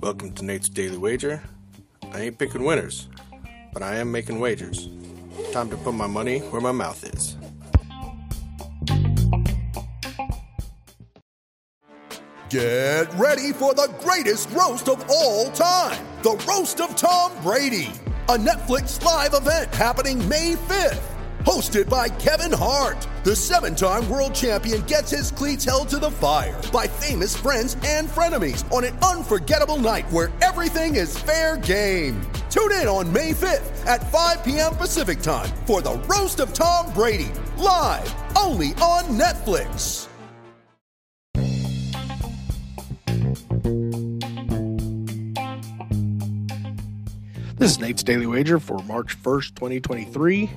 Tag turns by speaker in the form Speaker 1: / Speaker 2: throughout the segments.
Speaker 1: Welcome to Nate's Daily Wager. I ain't picking winners, but I am making wagers. Time to put my money where my mouth is.
Speaker 2: Get ready for the greatest roast of all time the Roast of Tom Brady, a Netflix live event happening May 5th. Hosted by Kevin Hart, the seven time world champion gets his cleats held to the fire by famous friends and frenemies on an unforgettable night where everything is fair game. Tune in on May 5th at 5 p.m. Pacific time for the Roast of Tom Brady, live only on Netflix.
Speaker 1: This is Nate's Daily Wager for March 1st, 2023.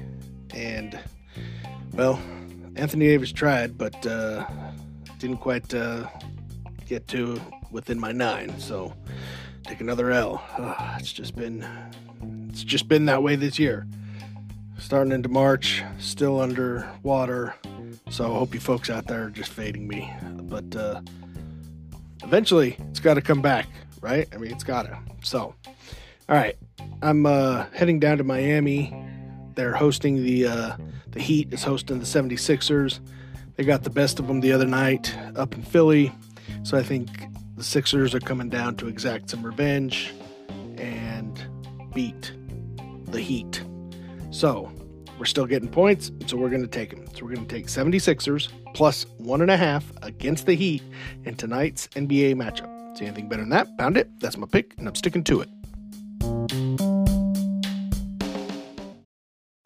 Speaker 1: And, well, Anthony Davis tried, but uh, didn't quite uh, get to within my nine. So, take another L. Uh, it's just been, it's just been that way this year. Starting into March, still under water. So, I hope you folks out there are just fading me. But uh, eventually, it's got to come back, right? I mean, it's got to. So, all right. I'm uh, heading down to Miami. They're hosting the uh, the Heat is hosting the 76ers. They got the best of them the other night up in Philly. So I think the Sixers are coming down to exact some revenge and beat the Heat. So we're still getting points, so we're going to take them. So we're going to take 76ers plus one and a half against the Heat in tonight's NBA matchup. See anything better than that? Pound it. That's my pick, and I'm sticking to it.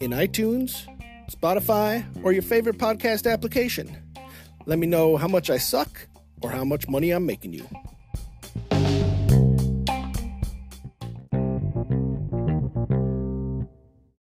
Speaker 1: in iTunes, Spotify, or your favorite podcast application. Let me know how much I suck or how much money I'm making you.